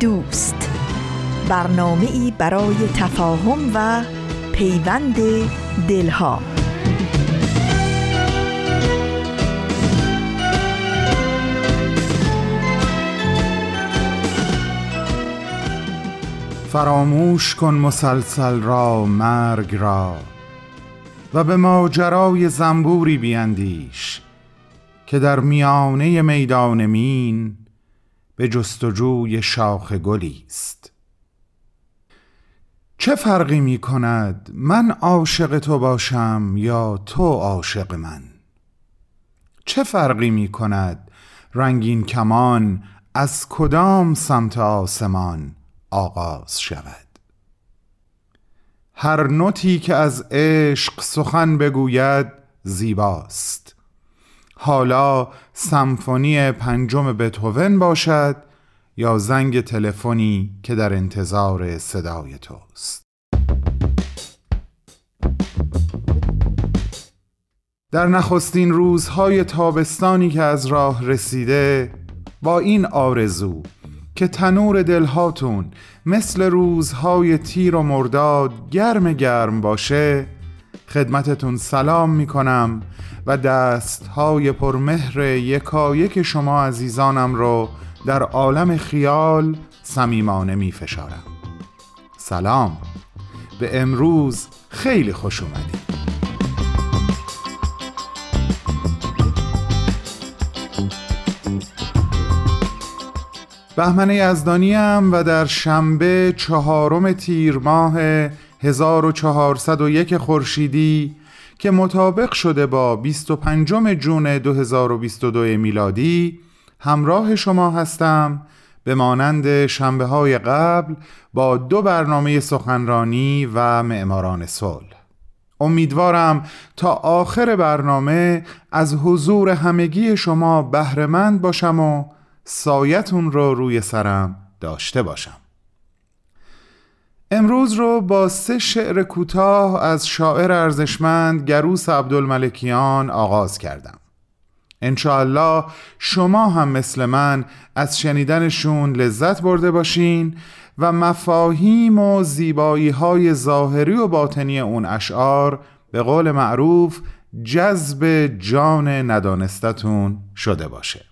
دوست. برنامه ای برای تفاهم و پیوند دلها. فراموش کن مسلسل را مرگ را و به ماجرای زنبوری بیندیش که در میانه میدان مین به جستجوی شاخ گلی است. چه فرقی می کند من عاشق تو باشم یا تو عاشق من؟ چه فرقی می کند رنگین کمان از کدام سمت آسمان آغاز شود؟ هر نوتی که از عشق سخن بگوید زیباست. حالا سمفونی پنجم بتوون باشد یا زنگ تلفنی که در انتظار صدای توست. در نخستین روزهای تابستانی که از راه رسیده با این آرزو که تنور دلهاتون مثل روزهای تیر و مرداد گرم گرم باشه خدمتتون سلام می کنم و دست های پرمهر یکایک شما عزیزانم رو در عالم خیال صمیمانه می فشارم سلام. به امروز خیلی خوش اومدید. بهمن یزدانیم و در شنبه چهارم تیر ماه 1401 خورشیدی که مطابق شده با 25 جون 2022 میلادی همراه شما هستم به مانند شنبه های قبل با دو برنامه سخنرانی و معماران صلح. امیدوارم تا آخر برنامه از حضور همگی شما بهرهمند باشم و سایتون رو روی سرم داشته باشم. امروز رو با سه شعر کوتاه از شاعر ارزشمند گروس عبدالملکیان آغاز کردم. انشاءالله شما هم مثل من از شنیدنشون لذت برده باشین و مفاهیم و زیبایی های ظاهری و باطنی اون اشعار به قول معروف جذب جان ندانستتون شده باشه.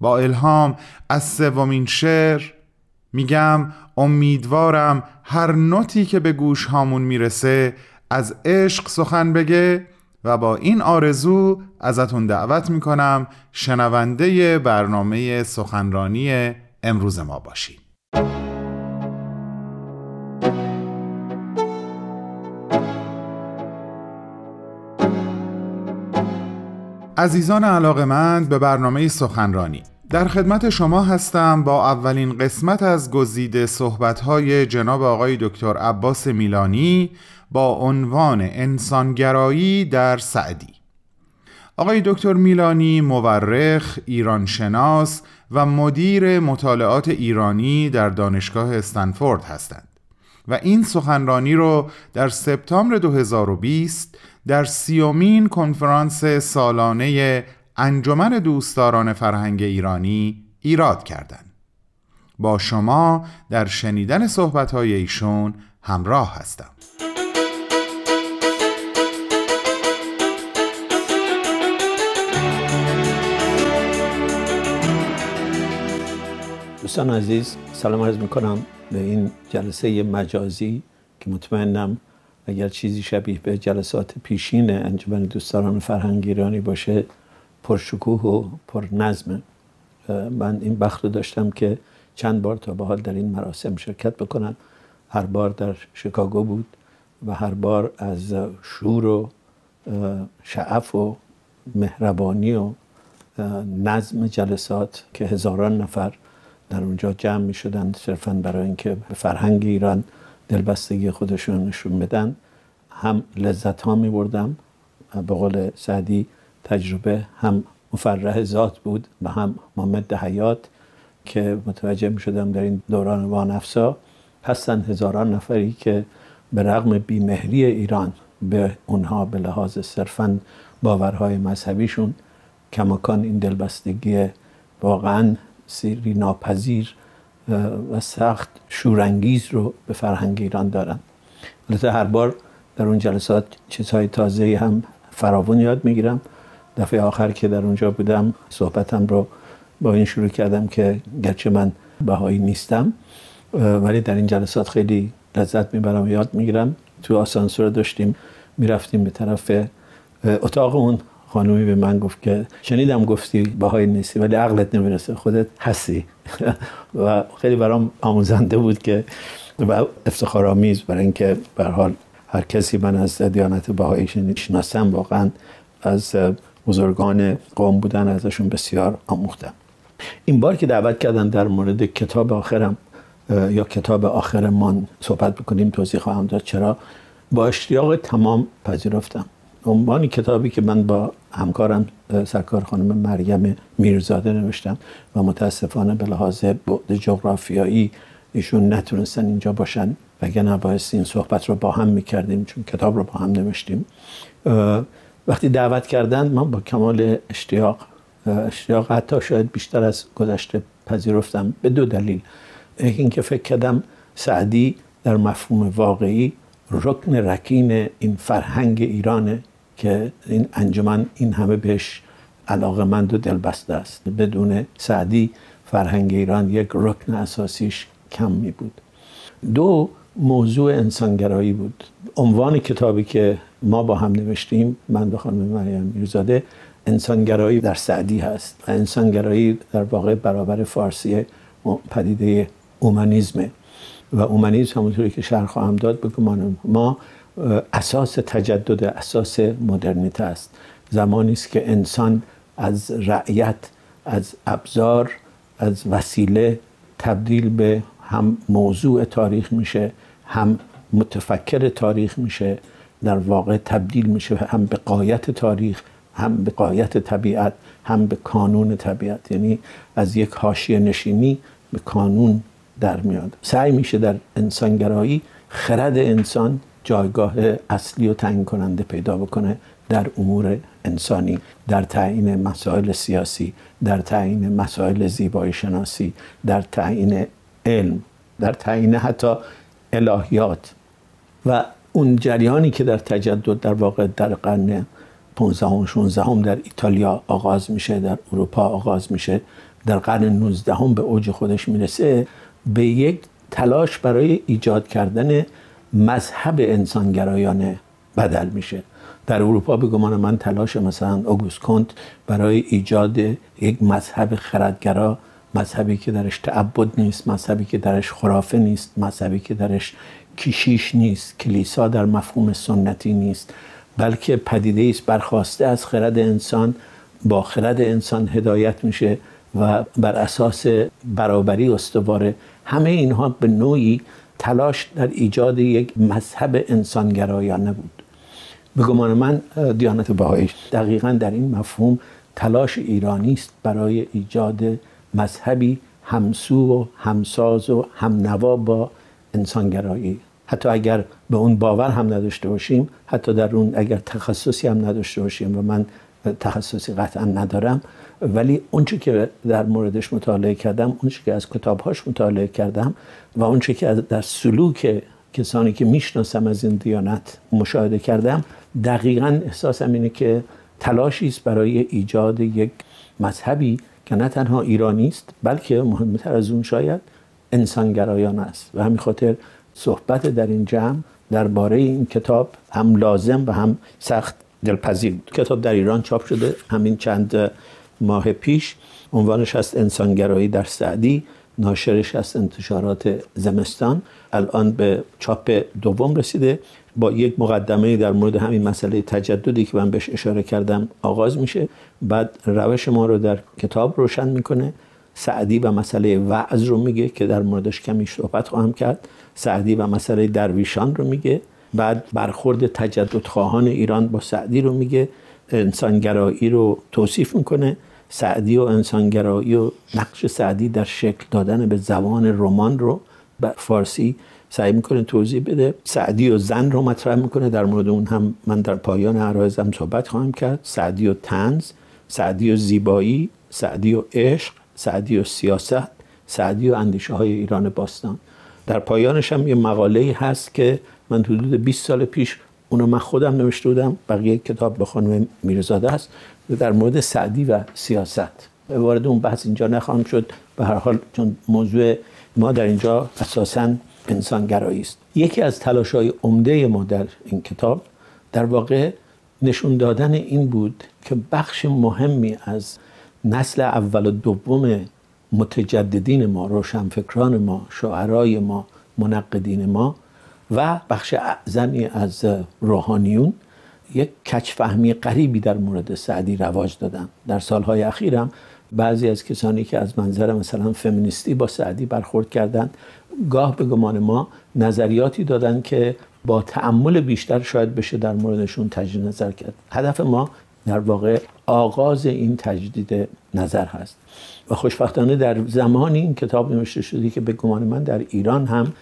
با الهام از سومین شعر میگم امیدوارم هر نوتی که به گوش هامون می‌رسه از عشق سخن بگه و با این آرزو ازتون دعوت می‌کنم شنونده برنامه سخنرانی امروز ما باشید عزیزان علاقمند به برنامه سخنرانی در خدمت شما هستم با اولین قسمت از گزیده صحبت‌های جناب آقای دکتر عباس میلانی با عنوان انسانگرایی در سعدی. آقای دکتر میلانی مورخ، ایرانشناس و مدیر مطالعات ایرانی در دانشگاه استنفورد هستند و این سخنرانی رو در سپتامبر 2020 در سیومین کنفرانس سالانه انجمن دوستداران فرهنگ ایرانی ایراد کردند. با شما در شنیدن صحبتهای ایشون همراه هستم دوستان عزیز سلام عرض می‌کنم به این جلسه مجازی که مطمئنم اگر چیزی شبیه به جلسات پیشین انجمن دوستداران فرهنگ ایرانی باشه پرشکوه و پر نظمه من این بخت رو داشتم که چند بار تا به حال در این مراسم شرکت بکنم. هر بار در شیکاگو بود و هر بار از شور و شعف و مهربانی و نظم جلسات که هزاران نفر در اونجا جمع می شدن صرفا برای اینکه به فرهنگ ایران دلبستگی خودشون نشون بدن. هم لذت ها می بردم به قول سعدی تجربه هم مفرح ذات بود و هم مامد حیات که متوجه می شدم در این دوران وانفسا هستند هزاران نفری که به رغم بیمهری ایران به اونها به لحاظ صرفا باورهای مذهبیشون کماکان این دلبستگی واقعا سیری ناپذیر و سخت شورانگیز رو به فرهنگ ایران دارن. البته هر بار در اون جلسات چیزهای تازه هم فراون یاد می‌گیرم. دفعه آخر که در اونجا بودم صحبتم رو با این شروع کردم که گرچه من بهایی نیستم ولی در این جلسات خیلی لذت می‌برم و یاد می‌گیرم. تو آسانسور داشتیم می‌رفتیم به طرف اتاق اون خانومی به من گفت که شنیدم گفتی بهایی نیستی ولی عقلت نمی‌رسه خودت هستی. و خیلی برام آموزنده بود که و افتخارآمیز برای اینکه به حال هر کسی من از دیانت بهایی شناسم واقعا از بزرگان قوم بودن ازشون بسیار آموختم. این بار که دعوت کردن در مورد کتاب آخرم یا کتاب آخرمان صحبت بکنیم توضیح خواهم داد. چرا؟ با اشتیاق تمام پذیرفتم. عنوان کتابی که من با همکارم سرکار خانم مریم میرزاده نوشتم و متاسفانه به لحاظ بعد جغرافیایی ایشون نتونستن اینجا باشن و نبایست این صحبت رو با هم می‌کردیم چون کتاب رو با هم نوشتیم. وقتی دعوت کردن من با کمال اشتیاق اشتیاق حتی شاید بیشتر از گذشته پذیرفتم به دو دلیل. اینکه فکر کردم سعدی در مفهوم واقعی رکن رکین این فرهنگ ایرانه که این انجمن این همه بهش علاقمند و دلبسته است. بدون سعدی فرهنگ ایران یک رکن اساسیش کم می بود دو موضوع انسانگرایی بود. عنوان کتابی که ما با هم نوشتیم من به خانم مریم میرزاده انسانگرایی در سعدی هست و انسانگرایی در واقع برابر فارسی پدیده اومانیزمه. و اومانیزم همونطوری که شرح خواهم داد بگم ما اساس تجدد اساس مدرنیته است. زمانی است که انسان از رعیت از ابزار از وسیله تبدیل به هم موضوع تاریخ میشه هم متفکر تاریخ میشه. در واقع تبدیل میشه هم به قایت تاریخ هم به قایت طبیعت هم به کانون طبیعت. یعنی از یک حاشیه نشینی به کانون در میاد. سعی میشه در انسانگرایی خرد انسان جایگاه اصلی و تعیین کننده پیدا بکنه در امور انسانی در تعیین مسائل سیاسی در تعیین مسائل زیبایی شناسی در تعیین علم در تعیین حتی الهیات. و اون جریانی که در تجدد در واقع در قرن 15 و 16 هم در ایتالیا آغاز میشه در اروپا آغاز میشه در قرن 19 هم به اوج خودش می‌رسه به یک تلاش برای ایجاد کردن مذهب انسانگرایانه بدل میشه. در اروپا به گمان من تلاش مثلا اوگوست کنت برای ایجاد یک مذهب خردگرا مذهبی که درش تعبد نیست مذهبی که درش خرافه نیست مذهبی که درش کشیش نیست کلیسا در مفهوم سنتی نیست بلکه پدیده است برخواسته از خرد انسان با خرد انسان هدایت میشه و بر اساس برابری استواره. همه اینها به نوعی تلاش در ایجاد یک مذهب انسانگرایانه بود. به گمان من دیانت بهایی دقیقا در این مفهوم تلاش ایرانی است برای ایجاد مذهبی همسو و همساز و همنوا با انسانگرایی. حتی اگر به اون باور هم نداشته باشیم حتی در اون اگر تخصصی هم نداشته باشیم و من تخصصی قطعا ندارم ولی اونچه که در موردش مطالعه کردم اونچه که از کتابهاش مطالعه کردم و اونچه که در سلوک کسانی که می‌شناسم از این دیانت مشاهده کردم دقیقا احساسم اینه که تلاشی است برای ایجاد یک مذهبی که نه تنها ایرانی است بلکه مهمتر از اون شاید انسانگرایان است. و همین خاطر صحبت در این جمع درباره این کتاب هم لازم و هم سخت دلپذیر بود. کتاب در ایران چاپ شده همین چند ماه پیش. عنوانش است انسانگرایی در سعدی ناشرش است انتشارات زمستان. الان به چاپ دوم رسیده. با یک مقدمه در مورد همین مسئله تجددی که من بهش اشاره کردم آغاز میشه. بعد روش ما رو در کتاب روشن می‌کنه. سعدی و مسئله وعظ رو میگه که در موردش کمی صحبت خواهم کرد. سعدی و مسئله درویشان رو میگه. بعد برخورد تجدد خواهان ایران با سعدی رو میگه. انسانگرایی رو توصیف می‌کنه. سعدی و انسانگرایی و نقش سعدی در شکل دادن به زبان رمان رو به فارسی سعی می‌کنه توضیح بده. سعدی و زن رو مطرح می‌کنه. در مورد اون هم من در پایان عرایزم صحبت خواهم کرد. سعدی و تنز سعدی و زیبایی سعدی و عشق سعدی و سیاست سعدی و اندیشه های ایران باستان. در پایانش هم یه مقاله هست که من حدود 20 سال پیش اونو من خودم نوشته بودم بقیه کتاب به خانم میرزاده است در مورد سعدی و سیاست. وارد اون بحث اینجا نخواهم شد به هر حال چون موضوع ما در اینجا اساسا انسانگرایی است. یکی از تلاش های عمده ما در این کتاب در واقع نشون دادن این بود که بخش مهمی از نسل اول و دوم متجددین ما روشنفکران ما شاعرای ما منقدین ما و بخش اعظمی از روحانیون یک کچفهمی قریبی در مورد سعدی رواج دادن. در سالهای اخیرم بعضی از کسانی که از منظر مثلا فمینیستی با سعدی برخورد کردند گاه به گمان ما نظریاتی دادن که با تعمل بیشتر شاید بشه در موردشون تجدید نظر کرد. هدف ما در واقع آغاز این تجدید نظر هست. و خوشبختانه در زمانی این کتاب نوشته شده که به گمان من در ایران هم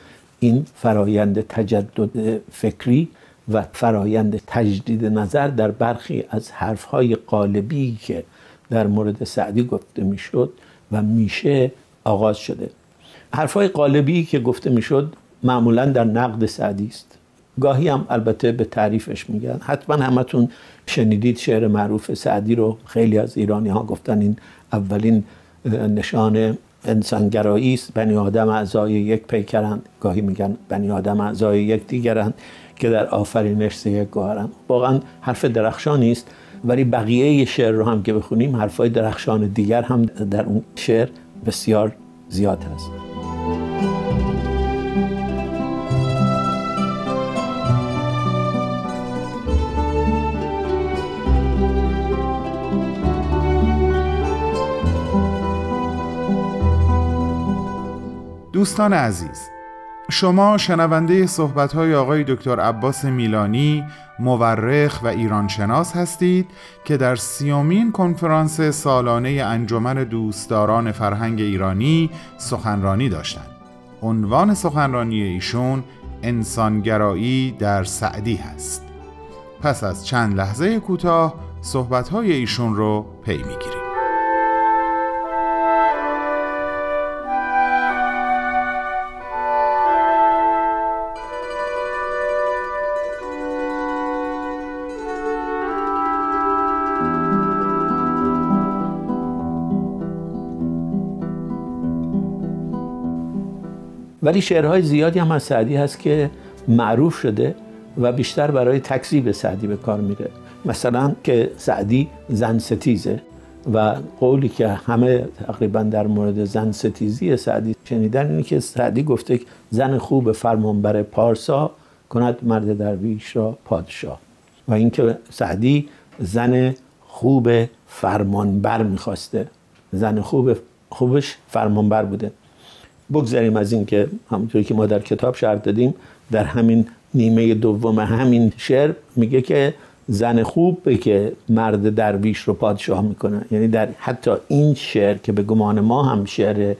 این فرایند تجدد فکری و فرایند تجدید نظر در برخی از حرفهای قالبی که در مورد سعدی گفته می‌شد و میشه آغاز شده. حرفهای قالبی که گفته می‌شد معمولا در نقد سعدی است. گاهی هم البته به تعریفش میگن. حتما همتون شنیدید شعر معروف سعدی رو خیلی از ایرانی ها گفتن این اولین نشان انسانگرایی است. بنی آدم اعضای یک پیکرند. گاهی میگن بنی آدم اعضای یک دیگرند که در آفرینش سه یک گوهرند. واقعا حرف درخشانی است ولی بقیه شعر رو هم که بخونیم حرفای درخشان دیگر هم در اون شعر بسیار زیاد هست. دوستان عزیز شما شنونده صحبت های آقای دکتر عباس میلانی مورخ و ایرانشناس هستید که در سیومین کنفرانس سالانه انجمن دوستداران فرهنگ ایرانی سخنرانی داشتند. عنوان سخنرانی ایشون انسانگرایی در سعدی هست. پس از چند لحظه کوتاه صحبت های ایشون رو پی می‌گیریم. ولی شعرهای زیادی هم از سعدی هست که معروف شده و بیشتر برای تکذیب سعدی به کار میره. مثلا که سعدی زن ستیزه و قولی که همه تقریبا در مورد زن ستیزی سعدی شنیدن اینه که سعدی گفته زن خوب فرمانبر پارسا کند مرد درویش را پادشاه. و اینکه سعدی زن خوب فرمانبر می‌خواسته. زن خوب خوبش فرمانبر بوده. بگذاریم از این که همونطوری که ما در کتاب شرح دادیم در همین نیمه دوم همین شعر میگه که زن خوب به که مرد درویش رو پادشاه می‌کنه. یعنی در حتی این شعر که به گمان ما هم شعر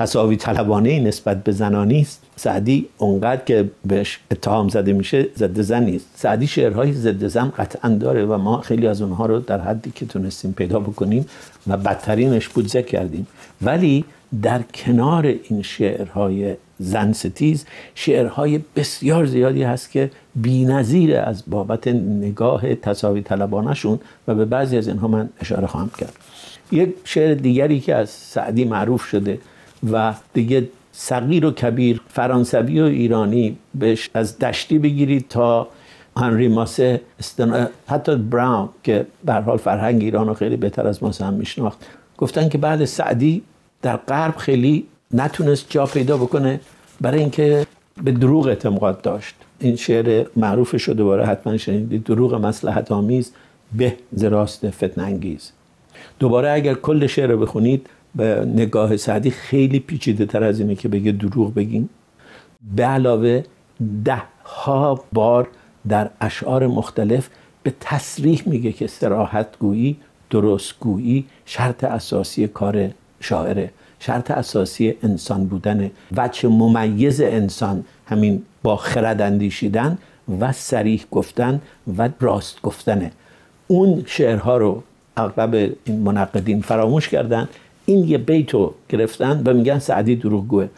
تصاوی طلبانه نسبت به زنانی است سعدی اونقدر که بهش اتهام زده میشه ضد زن نیست. سعدی شعرهای ضد زن قطعا داره و ما خیلی از اونها رو در حدی که تونستیم پیدا بکنیم و بدترینش بود ذکر کردیم. ولی در کنار این شعرهای زن ستیز شعرهای بسیار زیادی هست که نظیر از بابت نگاه تصاوی طلبانشون و به بعضی از اینها من اشاره خواهم کرد. یک شعر دیگری که از سعدی معروف شده و دیگه صغیر و کبیر فرانسوی و ایرانی بهش از دشتی بگیرید تا هنری ماسه حتی براون که به حال فرهنگ ایران رو خیلی بهتر از ماسه هم میشناخت گفتن که بعد سعدی در غرب خیلی نتونست جا پیدا بکنه برای اینکه به دروغ اعتماد داشت. این شعر معروف شده دوباره حتما شنیدید دروغ مسلحت آمیز به زراست فتن انگیز دوباره اگر کل شعر رو بخونید به نگاه سعدی خیلی پیچیده تر از اینه که بگه دروغ بگیم. به علاوه ده ها بار در اشعار مختلف به تصریح میگه که سراحت گویی درست گویی شرط اساسی کار شاعره شرط اساسی انسان بودن وچه ممیز انسان همین با خرد اندیشیدن و سریح گفتن و راست گفتنه. اون شعرها رو اغلب این منقدین فراموش کردن این یه بیتو گرفتن و میگن سعدی دروغگوه.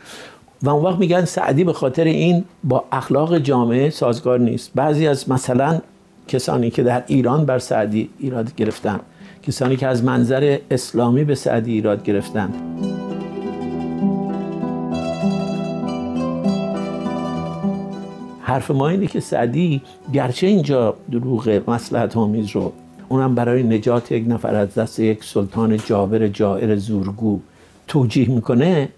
و اون وقت میگن سعدی به خاطر این با اخلاق جامعه سازگار نیست. بعضی از مثلا کسانی که در ایران بر سعدی ایراد گرفتن کسانی که از منظر اسلامی به سعدی ایراد گرفتن. حرف ما اینه که سعدی گرچه اینجا دروغ مسلحت آمیز رو اونم برای نجات یک نفر از دست یک سلطان جابر جائر زورگو توجیه می‌کنه.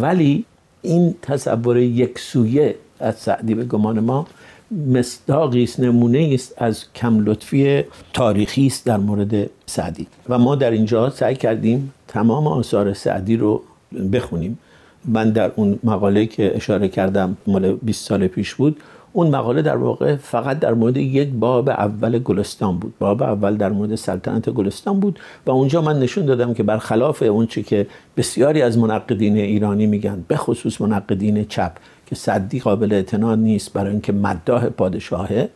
ولی این تصور یک سویه از سعدی به گمان ما مصداقی است نمونه است از کم لطفی تاریخی است در مورد سعدی. و ما در اینجا سعی کردیم تمام آثار سعدی رو بخونیم. من در اون مقاله که اشاره کردم مال 20 سال پیش بود اون مقاله در واقع فقط در مورد یک باب اول گلستان بود. باب اول در مورد سلطنت گلستان بود و اونجا من نشون دادم که برخلاف اون چی که بسیاری از منقدین ایرانی میگن به خصوص منقدین چپ که سعدی قابل اعتناد نیست برای اینکه مداح پادشاهه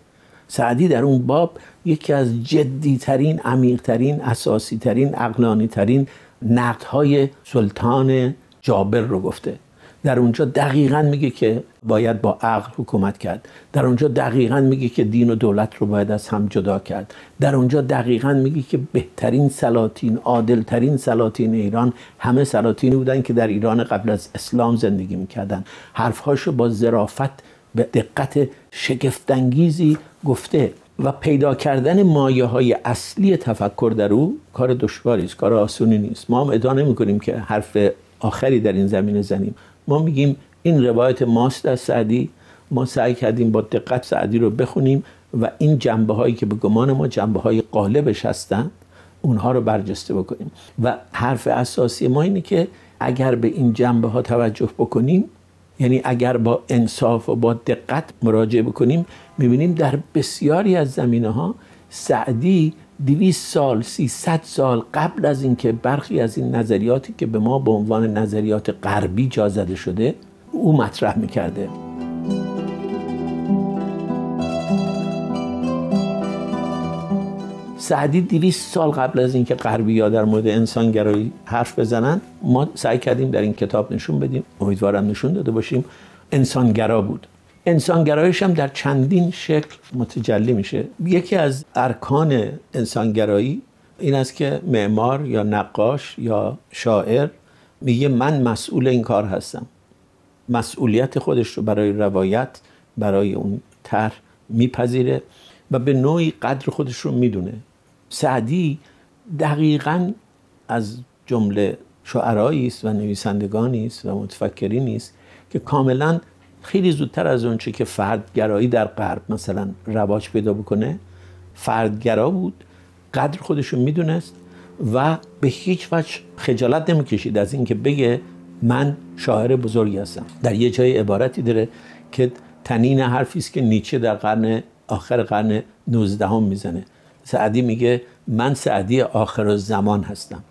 سعدی در اون باب یکی از جدی ترین عمیق ترین اساسی ترین عقلانی ترین نقدهای سلطان جابر رو گفته. در اونجا دقیقا میگه که باید با عقل حکومت کرد. در اونجا دقیقا میگه که دین و دولت رو باید از هم جدا کرد. در اونجا دقیقا میگه که بهترین سلاطین عادلترین سلاطین ایران همه سلاطینی بودن که در ایران قبل از اسلام زندگی می‌کردن. حرفهاشو با ظرافت به دقت شگفتانگیزی گفته و پیدا کردن مایه های اصلی تفکر در او کار دشواری است کار آسونی نیست. ما هم ادعا نمی کنیم که حرف آخری در این زمینه زنیم. ما میگیم این روایت ماست از سعدی. ما سعی کردیم با دقت سعدی رو بخونیم و این جنبه هایی که به گمان ما جنبه های قالبش هستن اونها رو برجسته بکنیم. و حرف اساسی ما اینه که اگر به این جنبه ها توجه بکنیم یعنی اگر با انصاف و با دقت مراجعه بکنیم می‌بینیم در بسیاری از زمینه ها سعدی دویست سال سیصد سال قبل از اینکه برخی از این نظریاتی که به ما به عنوان نظریات غربی جا زده شده او مطرح می‌کرده. سعدی دویست سال قبل از اینکه غربی ها در مورد انسانگرایی حرف بزنن ما سعی کردیم در این کتاب نشون بدیم. امیدوارم نشون داده باشیم. انسانگرا بود. انسانگرایش هم در چندین شکل متجلی میشه. یکی از ارکان انسانگرایی این است که معمار یا نقاش یا شاعر میگه من مسئول این کار هستم. مسئولیت خودش رو برای روایت برای اون طرح میپذیره و به نوعی قدر خودش رو می‌دونه. سعدی دقیقا از جمله شعرایی است و نویسندگانی است و متفکرینی است که کاملا خیلی زودتر از اونچه که فردگرایی در غرب مثلا رواج پیدا بکنه فردگرا بود قدر خودش رو می‌دونست و به هیچ وجه خجالت نمی‌کشید از اینکه بگه من شاعر بزرگی هستم. در یه جای عبارتی داره که تنین حرفی است که نیچه در قرن آخر قرن 19 هم می‌زنه. سعدی میگه من سعدی آخر زمان هستم.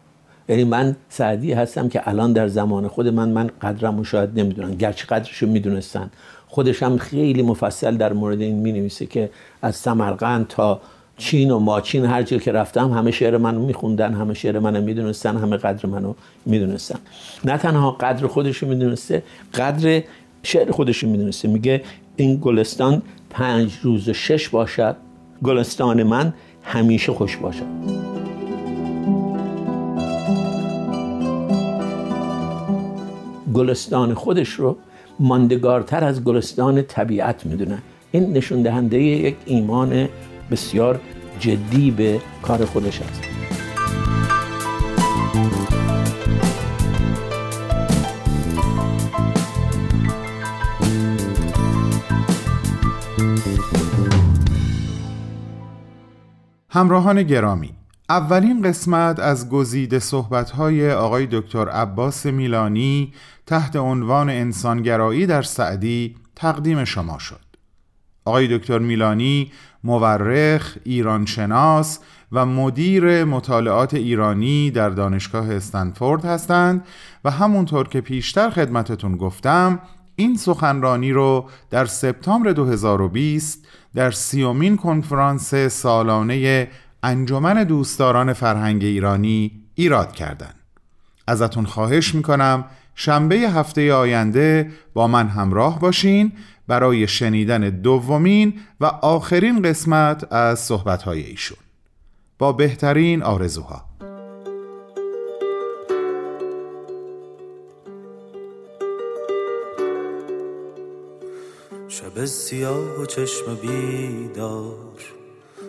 یعنی من سعدی هستم که الان در زمان خود من من قدرم شاید نمی‌دونن گرچه قدرش رو می‌دونستن. خودش هم خیلی مفصل در مورد این می نویسه که از سمرقند تا چین و ماچین هر جا که رفتم همه شعر منو میخوندن همه شعر منو می‌دونستن همه قدر منو می‌دونستن. نه تنها قدر خودش رو می‌دونسته قدر شعر خودش رو می‌دونسته. میگه این گلستان پنج روز و شش باشد گلستان من همیشه خوش باشد. گلستان خودش رو ماندگارتر از گلستان طبیعت می‌دونن این نشون دهنده یک ایمان بسیار جدی به کار خودش است. همراهان گرامی اولین قسمت از گزیده صحبت‌های آقای دکتر عباس میلانی تحت عنوان انسانگرایی در سعدی تقدیم شما شد. آقای دکتر میلانی مورخ، ایرانشناس و مدیر مطالعات ایرانی در دانشگاه استنفورد هستند و همونطور که پیشتر خدمتتون گفتم این سخنرانی رو در سپتامبر 2020 در سیومین کنفرانس سالانه انجمن دوستداران فرهنگ ایرانی ایراد کردند. ازتون خواهش می‌کنم شنبه هفته آینده با من همراه باشین برای شنیدن دومین و آخرین قسمت از صحبتهای ایشون. با بهترین آرزوها. شب سیاه و چشم بیدار.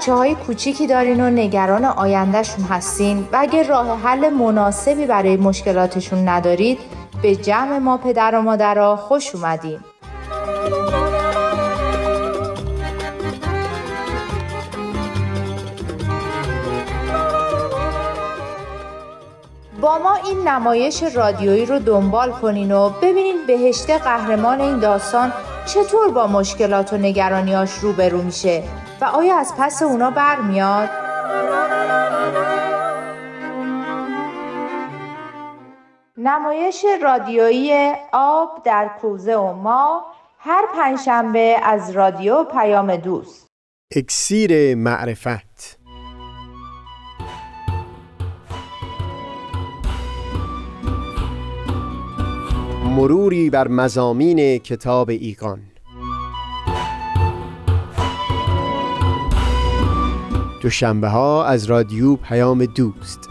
بچه های کوچیکی دارین و نگران آیندهشون هستین و اگه راه حل مناسبی برای مشکلاتشون ندارید به جمع ما پدر و مادرها خوش اومدین. با ما این نمایش رادیویی رو دنبال کنین و ببینین بهشته قهرمان این داستان چطور با مشکلات و نگرانیاش روبرو میشه و آیا از پس اونا برمیاد؟ نمایش رادیویی آب در کوزه و ما هر پنجشنبه از رادیو پیام دوست. اکسیر معرفت. مروری بر مزامین کتاب ایقان دوشنبه ها از رادیو پیام دوست.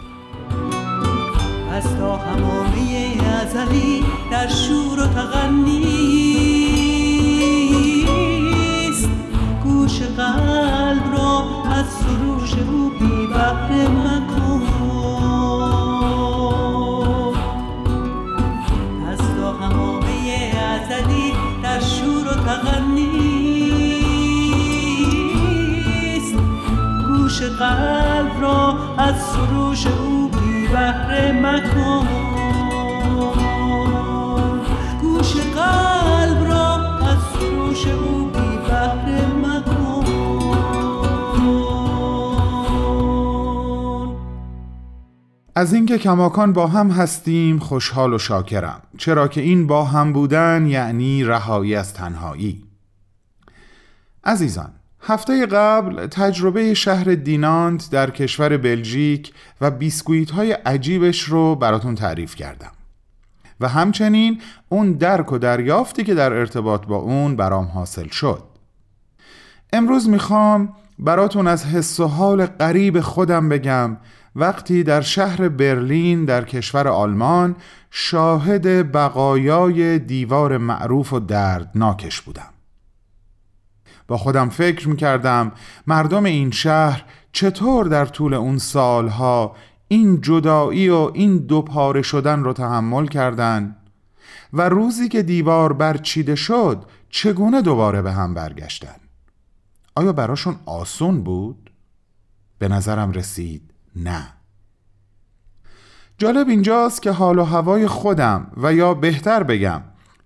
از تا همامه ازلی قلب را از سروش او بی بحر مکن. گوش قلب از سروش او بی مکن. از اینکه کماکان با هم هستیم خوشحال و شاکرم. چرا که این با هم بودن یعنی رهایی از تنهایی. عزیزان هفته قبل تجربه شهر دینانت در کشور بلژیک و بیسکویت های عجیبش رو براتون تعریف کردم. و همچنین اون درک و دریافتی که در ارتباط با اون برام حاصل شد. امروز می‌خوام براتون از حس و حال غریب خودم بگم وقتی در شهر برلین در کشور آلمان شاهد بقایای دیوار معروف و دردناکش بودم. با خودم فکر می‌کردم مردم این شهر چطور در طول اون سالها این جدایی و این دو پاره شدن رو تحمل کردن؟ و روزی که دیوار برچیده شد چگونه دوباره به هم برگشتن؟ آیا براشون آسون بود؟ به نظرم رسید نه. جالب اینجاست که حال و هوای خودم و یا بهتر بگم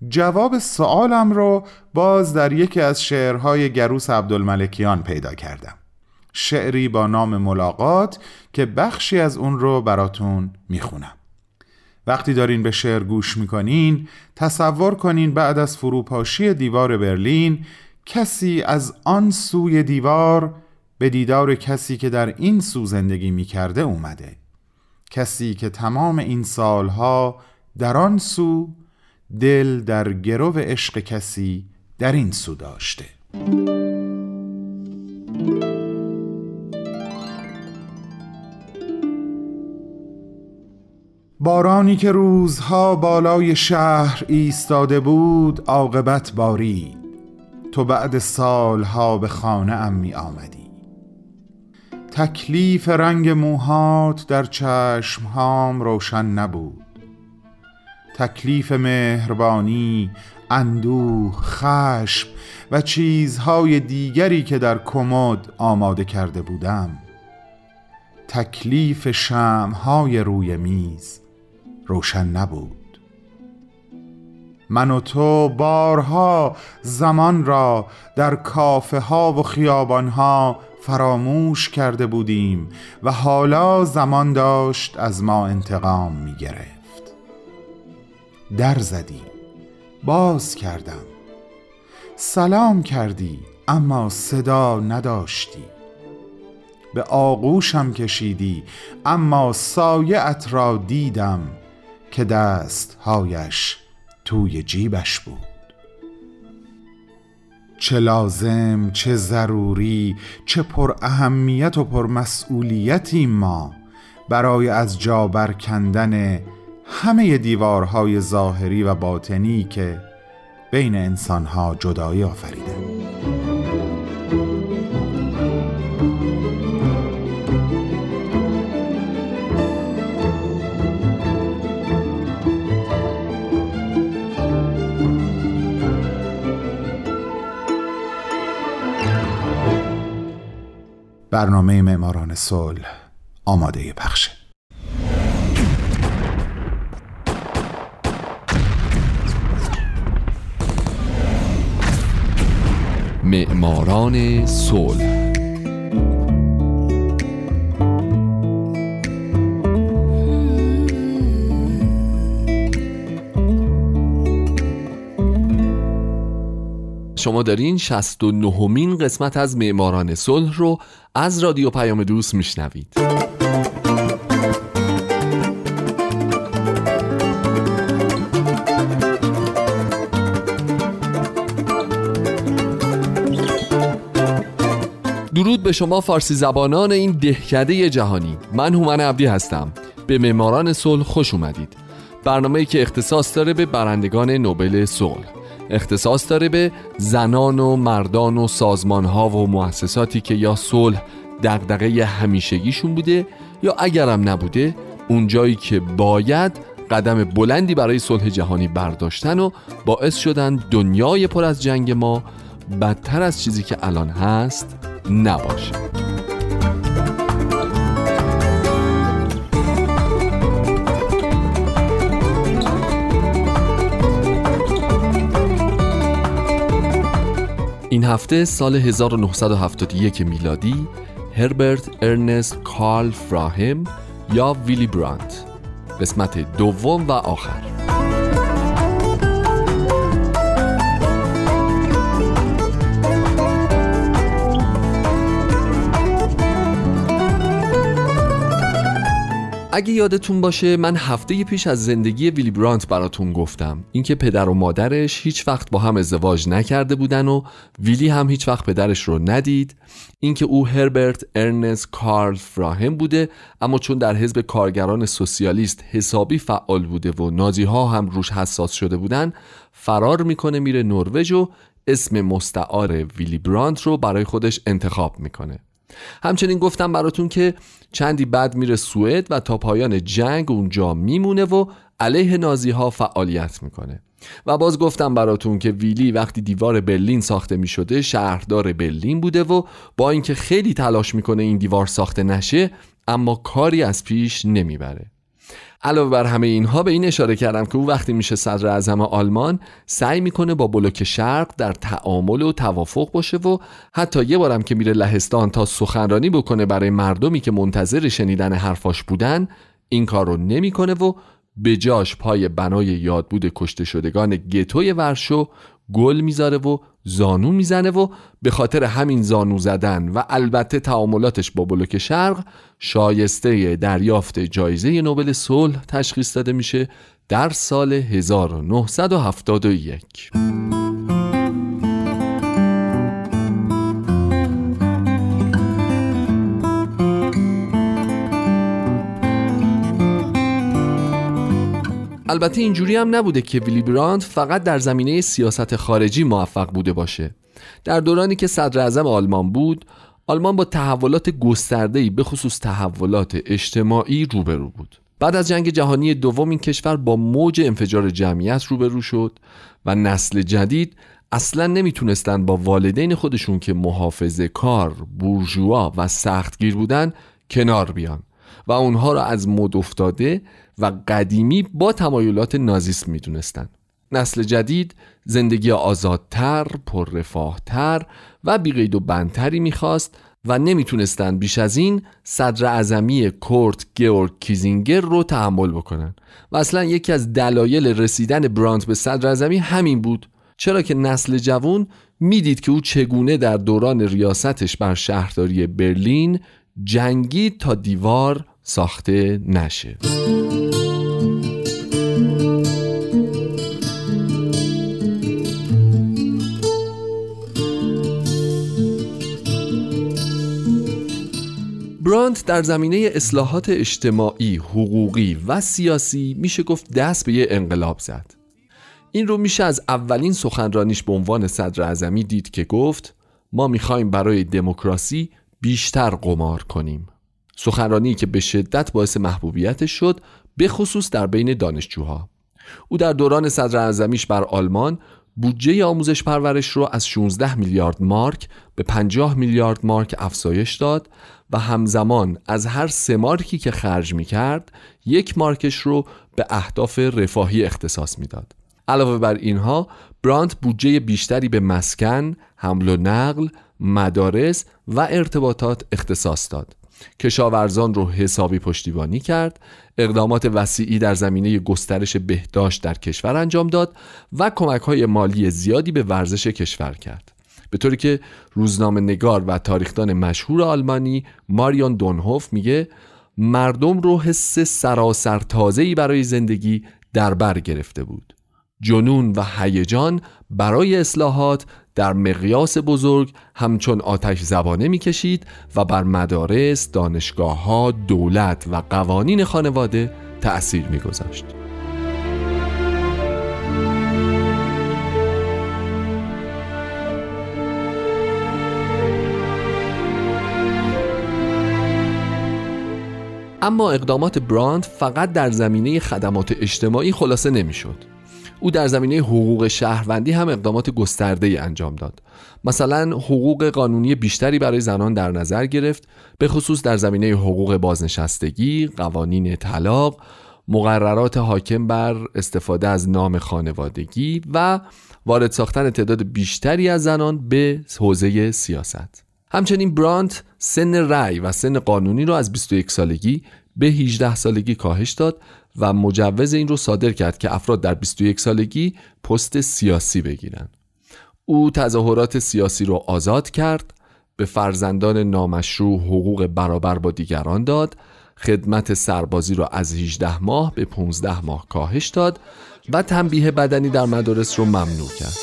جواب سوالم رو باز در یکی از شعرهای گروس عبدالملکیان پیدا کردم. شعری با نام ملاقات که بخشی از اون رو براتون می‌خونم. وقتی دارین به شعر گوش می‌کنین تصور کنین بعد از فروپاشی دیوار برلین کسی از آن سوی دیوار به دیدار کسی که در این سو زندگی می‌کرده اومده. کسی که تمام این سالها در آن سو دل در گرو عشق کسی در این سو داشته. بارانی که روزها بالای شهر ایستاده بود عاقبت باری. تو بعد سالها به خانه ام می آمدی. تکلیف رنگ موهات در چشمهام روشن نبود. تکلیف مهربانی اندوه خشم و چیزهای دیگری که در کمد آماده کرده بودم. تکلیف شمهای روی میز روشن نبود. من و تو بارها زمان را در کافه ها و خیابان ها فراموش کرده بودیم و حالا زمان داشت از ما انتقام می گرفت در زدی باز کردم. سلام کردی اما صدا نداشتی. به آغوشم کشیدی اما سایه را دیدم که دستهایش توی جیبش بود. چه لازم چه ضروری چه پر اهمیت و پر مسئولیتی ما برای از جا برکندن همه دیوارهای ظاهری و باطنی که بین انسانها جدایی آفریده. برنامه معماران صلح آماده پخشه معماران صلح. شما دارین 69 مین قسمت از معماران صلح رو از رادیو پیام دوست میشنوید. درود به شما فارسی زبانان این دهکده جهانی. من هومن عبدی هستم. به معماران صلح خوش اومدید. برنامه که اختصاص داره به برندگان نوبل صلح. اختصاص داره به زنان و مردان و سازمان ها و مؤسساتی که یا صلح دغدغه همیشگیشون بوده یا اگرم نبوده اونجایی که باید قدم بلندی برای صلح جهانی برداشتن و باعث شدن دنیای پر از جنگ ما بدتر از چیزی که الان هست. نباشه. این هفته سال 1971 میلادی هربرت ارنست کارل فراهم یا ویلی برانت. قسمت دوم و آخر. اگه یادتون باشه من هفته پیش از زندگی ویلی برانت براتون گفتم. اینکه پدر و مادرش هیچ وقت با هم ازدواج نکرده بودن و ویلی هم هیچ وقت پدرش رو ندید. اینکه او هربرت ارنست کارل فراهم بوده اما چون در حزب کارگران سوسیالیست حسابی فعال بوده و نازی ها هم روش حساس شده بودن فرار می‌کنه میره نروژ و اسم مستعار ویلی برانت رو برای خودش انتخاب می‌کنه. همچنین گفتم براتون که چندی بعد میره سوئد و تا پایان جنگ اونجا میمونه و علیه نازی ها فعالیت می‌کنه. و باز گفتم براتون که ویلی وقتی دیوار برلین ساخته می‌شده شهردار برلین بوده و با اینکه خیلی تلاش می‌کنه این دیوار ساخته نشه اما کاری از پیش نمی‌بره. علاوه بر همه اینها به این اشاره کردم که او وقتی میشه صدر اعظم آلمان سعی می‌کنه با بلوک شرق در تعامل و توافق باشه و حتی یه بارم که میره لهستان تا سخنرانی بکنه برای مردمی که منتظر شنیدن حرفاش بودن این کار رو نمی‌کنه و به جاش پای بنای یادبود کشته شدگان گتوی ورشو گل می‌ذاره و زانو می‌زنه و به خاطر همین زانو زدن و البته تعاملاتش با بلوک شرق شایسته دریافت جایزه نوبل صلح تشخیص داده میشه در سال 1971 البته اینجوری هم نبوده که ویلی براند فقط در زمینه سیاست خارجی موفق بوده باشه. در دورانی که صدر اعظم آلمان بود آلمان با تحولات گسترده‌ای به خصوص تحولات اجتماعی روبرو بود. بعد از جنگ جهانی دوم این کشور با موج انفجار جمعیت روبرو شد و نسل جدید اصلا نمی‌تونستن با والدین خودشون که محافظه کار، بورژوا و سختگیر بودن کنار بیان. و اونها را از مد افتاده و قدیمی با تمایلات نازیسم می‌دونستند. نسل جدید زندگی آزادتر، پررفاهتر و بیقید و بندتری می‌خواست و نمی‌تونستند بیش از این صدر اعظمی کورت گیورگ کیزینگر رو تحمل بکنن و اصلا یکی از دلایل رسیدن برانت به صدر اعظمی همین بود چرا که نسل جوان می‌دید که او چگونه در دوران ریاستش بر شهرداری برلین جنگید تا دیوار ساخته نشه برانت در زمینه اصلاحات اجتماعی، حقوقی و سیاسی میشه گفت دست به یه انقلاب زد. این رو میشه از اولین سخنرانیش به عنوان صدر دید که گفت ما می‌خوایم برای دموکراسی بیشتر قمار کنیم. سخنرانی که به شدت باعث محبوبیتش شد به خصوص در بین دانشجوها. او در دوران صدر اعظمیش بر آلمان بودجه آموزش پرورش رو از 16 میلیارد مارک به 50 میلیارد مارک افزایش داد و همزمان از هر سه مارکی که خرج می کرد یک مارکش رو به اهداف رفاهی اختصاص می‌داد. علاوه بر اینها برانت بودجه بیشتری به مسکن، حمل و نقل، مدارس و ارتباطات اختصاص داد. کشاورزان رو حسابی پشتیبانی کرد اقدامات وسیعی در زمینه گسترش بهداشت در کشور انجام داد و کمک های مالی زیادی به ورزش کشور کرد. به طوری که روزنامه نگار و تاریخدان مشهور آلمانی ماریون دونهوف میگه مردم رو حس سراسر تازه‌ای برای زندگی در بر گرفته بود. جنون و هیجان برای اصلاحات در مقیاس بزرگ همچون آتش زبانه می‌کشید و بر مدارس، دانشگاه ها، دولت و قوانین خانواده تأثیر میگذاشت. اما اقدامات براند فقط در زمینه خدمات اجتماعی خلاصه نمی‌شد. او در زمینه حقوق شهروندی هم اقدامات گسترده انجام داد. مثلا حقوق قانونی بیشتری برای زنان در نظر گرفت به خصوص در زمینه حقوق بازنشستگی، قوانین طلاق، مقررات حاکم بر استفاده از نام خانوادگی و وارد ساختن تعداد بیشتری از زنان به حوزه سیاست. همچنین برانت سن رأی و سن قانونی را از 21 سالگی به 18 سالگی کاهش داد و مجوز این رو صادر کرد که افراد در 21 سالگی پست سیاسی بگیرند. او تظاهرات سیاسی را آزاد کرد به فرزندان نامشروع حقوق برابر با دیگران داد خدمت سربازی را از 18 ماه به 15 ماه کاهش داد و تنبیه بدنی در مدارس رو ممنوع کرد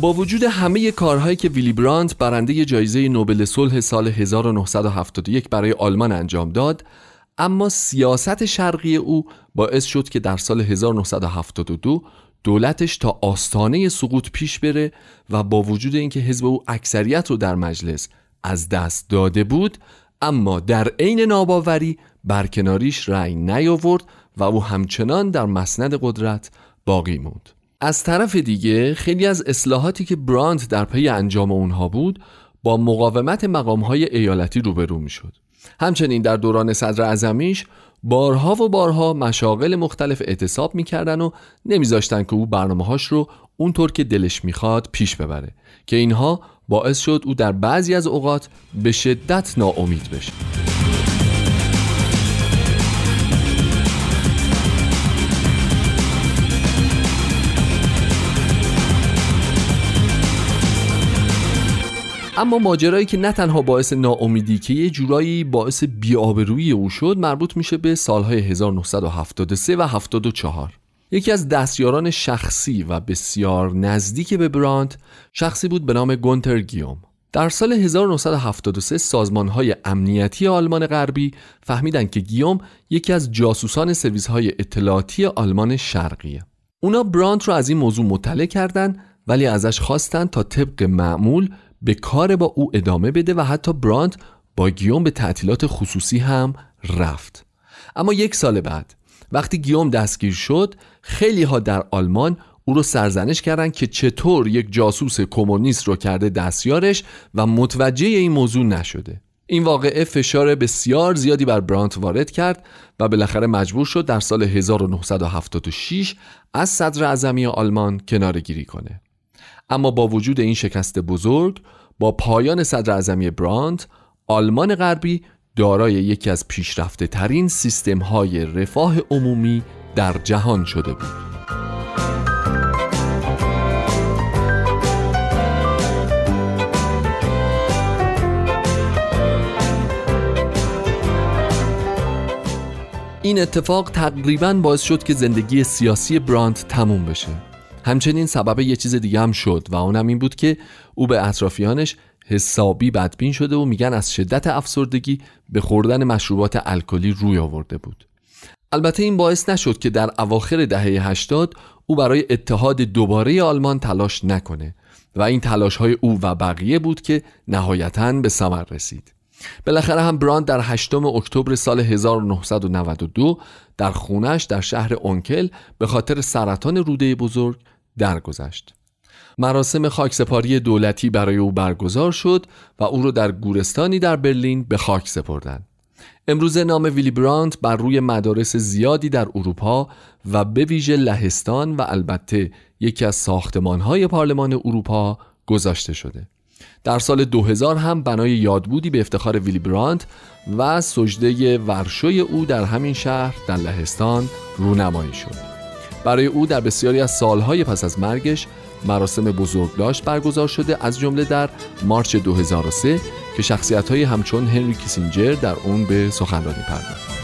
با وجود همه کارهایی که ویلی برانت برنده جایزه نوبل صلح سال 1971 برای آلمان انجام داد اما سیاست شرقی او باعث شد که در سال 1972 دولتش تا آستانه سقوط پیش بره و با وجود اینکه حزب او اکثریت رو در مجلس از دست داده بود اما در عین ناباوری برکناریش رأی نیاورد و او همچنان در مسند قدرت باقی موند. از طرف دیگه خیلی از اصلاحاتی که براند در پی انجام اونها بود با مقاومت مقامهای ایالتی روبرو می‌شد. همچنین در دوران صدر ازمیش بارها و بارها مشاغل مختلف اعتصاب می‌کردن و نمیذاشتن که او برنامه رو اونطور که دلش می‌خواد پیش ببره که اینها باعث شد او در بعضی از اوقات به شدت ناامید بشه. اما ماجرایی که نه تنها باعث ناامیدی که یه جورایی باعث بیابرویی او شد مربوط میشه به سالهای 1973 و 74 یکی از دستیاران شخصی و بسیار نزدیک به براند شخصی بود به نام گونتر گیوم. در سال 1973 سازمانهای امنیتی آلمان غربی فهمیدند که گیوم یکی از جاسوسان سرویس های اطلاعاتی آلمان شرقیه. اونا براند رو از این موضوع مطلع کردند ولی ازش خواستند تا طبق معمول به کار با او ادامه بده و حتی براند با گیوم به تعطیلات خصوصی هم رفت. اما یک سال بعد وقتی گیوم دستگیر شد خیلی ها در آلمان او رو سرزنش کردند که چطور یک جاسوس کمونیست رو کرده دستیارش و متوجه این موضوع نشده. این واقعه فشار بسیار زیادی بر برانت وارد کرد و بالاخره مجبور شد در سال 1976 از صدر اعظمی آلمان کناره گیری کنه. اما با وجود این شکست بزرگ با پایان صدر اعظمی براند آلمان غربی دارای یکی از پیشرفته ترین سیستم های رفاه عمومی در جهان شده بود. این اتفاق تقریبا باعث شد که زندگی سیاسی براند تموم بشه. همچنین سبب یه چیز دیگه هم شد و اونم این بود که او به اطرافیانش حسابی بدبین شده و میگن از شدت افسردگی به خوردن مشروبات الکلی روی آورده بود. البته این باعث نشد که در اواخر دهه 80 او برای اتحاد دوباره آلمان تلاش نکنه و این تلاش های او و بقیه بود که نهایتا به ثمر رسید. بالاخره هم براند در 8 اکتبر سال 1992 در خونش در شهر اونکل به خاطر سرطان روده بزرگ درگذشت. مراسم خاکسپاری دولتی برای او برگزار شد و او را در گورستانی در برلین به خاک سپردند. امروزه نام ویلی برانت بر روی مدارس زیادی در اروپا و به ویژه لهستان و البته یکی از ساختمانهای پارلمان اروپا گذاشته شده. در سال 2000 هم بنای یادبودی به افتخار ویلی برانت و سجده ورشوی او در همین شهر در لهستان رونمایی شد. برای او در بسیاری از سالهای پس از مرگش مراسم بزرگداشت برگزار شده از جمله در مارچ 2003 که شخصیت های همچون هنری کیسینجر در اون به سخنرانی پرداخت.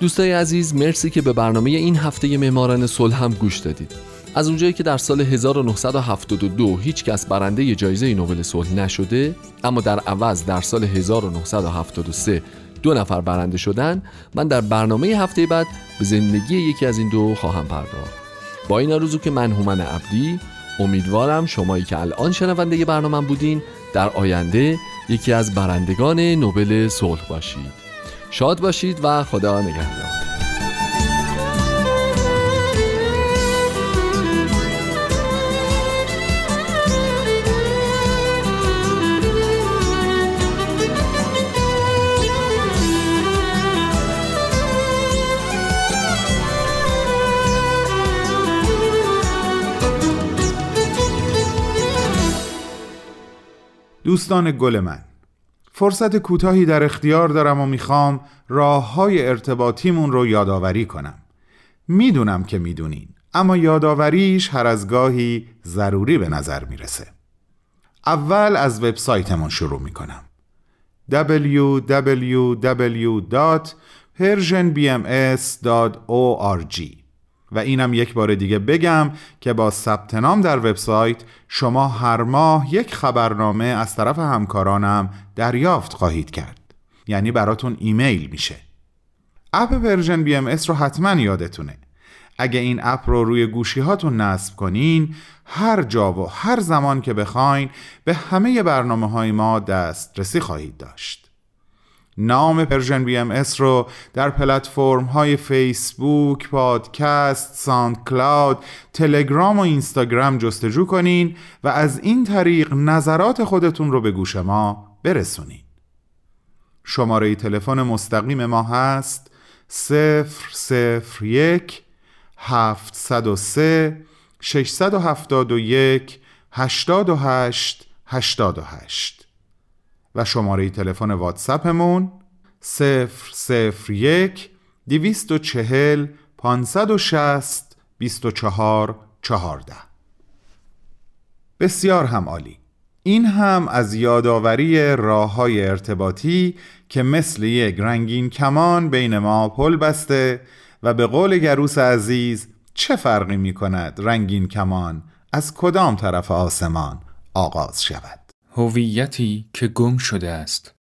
دوستای عزیز مرسی که به برنامه این هفته معماران صلح هم گوش دادید از اونجایی که در سال 1972 هیچ کس برنده جایزه نوبل صلح نشده اما در عوض در سال 1973 دو نفر برنده شدن من در برنامه هفته بعد به زندگی یکی از این دو خواهم پرداخت. با این آرزو که من هومن عبدی امیدوارم شمایی که الان شنونده برنامه بودین در آینده یکی از برندگان نوبل صلح باشید. شاد باشید و خدا نگهدار. دوستان گل من فرصت کوتاهی در اختیار دارم و می‌خوام راه های ارتباطیمون رو یادآوری کنم. می‌دونم که می‌دونین اما یادآوریش هر از گاهی ضروری به نظر می‌رسه. اول از وبسایتمون شروع می‌کنم. www.persianbms.org و اینم یک بار دیگه بگم که با ثبت نام در وبسایت شما هر ماه یک خبرنامه از طرف همکارانم دریافت خواهید کرد. یعنی براتون ایمیل میشه. اپ Persian BMS رو حتما یادتونه. اگه این اپ رو روی گوشی هاتون نصب کنین هر جا و هر زمان که بخواین به همه برنامه های ما دسترسی خواهید داشت. نام Persian BMS رو در پلتفرم های فیسبوک، پادکست، SoundCloud، تلگرام و اینستاگرام جستجو کنین و از این طریق نظرات خودتون رو به گوش ما برسونین. شماره تلفن مستقیم ما هست 001 703 671 828 88 و شماره تلفن واتساپمون 001 240 560 24 14 بسیار هم عالی. این هم از یادآوری راه های ارتباطی که مثل یک رنگین کمان بین ما پل بسته و به قول گروس عزیز چه فرقی می کند رنگین کمان از کدام طرف آسمان آغاز شود؟ هویتی که گم شده است.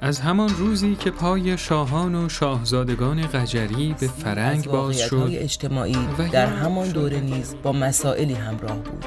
از همان روزی که پای شاهان و شاهزادگان قجری به فرنگ باز شد اجتماعی در همان دوره نیز با مسائلی همراه بود.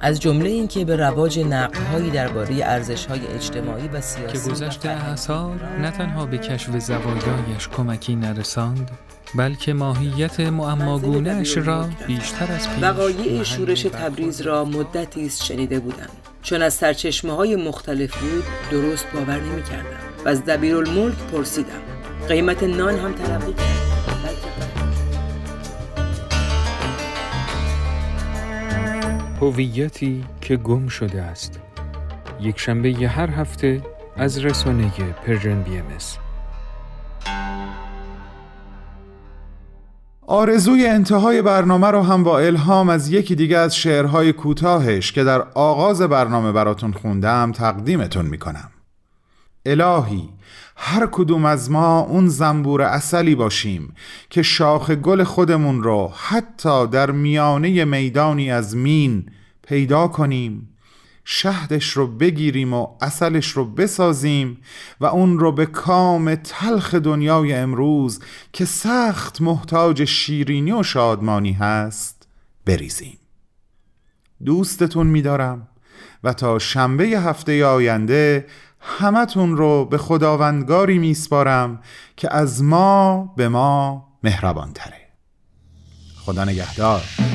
از جمله اینکه به رواج نقدهایی درباره ارزش‌های اجتماعی و سیاسی که گذشت اعصار نه تنها به کشف زوایایش کمکی نرساند بلکه ماهیت معماگونهش را بیشتر از پیش وقایع شورش تبریز را مدتی است شنیده بودم. چون از سرچشمه های مختلف بود درست باور نمی کردم و از دبیرالملک پرسیدم. قیمت نان هم تلقی هویتی که گم شده است. یک شنبه هر هفته از رسانه Persian BMS آرزوی انتهای برنامه رو هم با الهام از یکی دیگه از شعرهای کوتاهش که در آغاز برنامه براتون خوندم تقدیمتون می‌کنم. الهی هر کدوم از ما اون زنبور اصلی باشیم که شاخ گل خودمون رو حتی در میانه میدانی از مین پیدا کنیم. شهدش رو بگیریم و اصلش رو بسازیم و اون رو به کام تلخ دنیای امروز که سخت محتاج شیرینی و شادمانی هست بریزیم. دوستتون میدارم و تا شنبه هفته آینده همتون رو به خداوندگاری میسپارم که از ما به ما مهربان تره خدا نگهدار.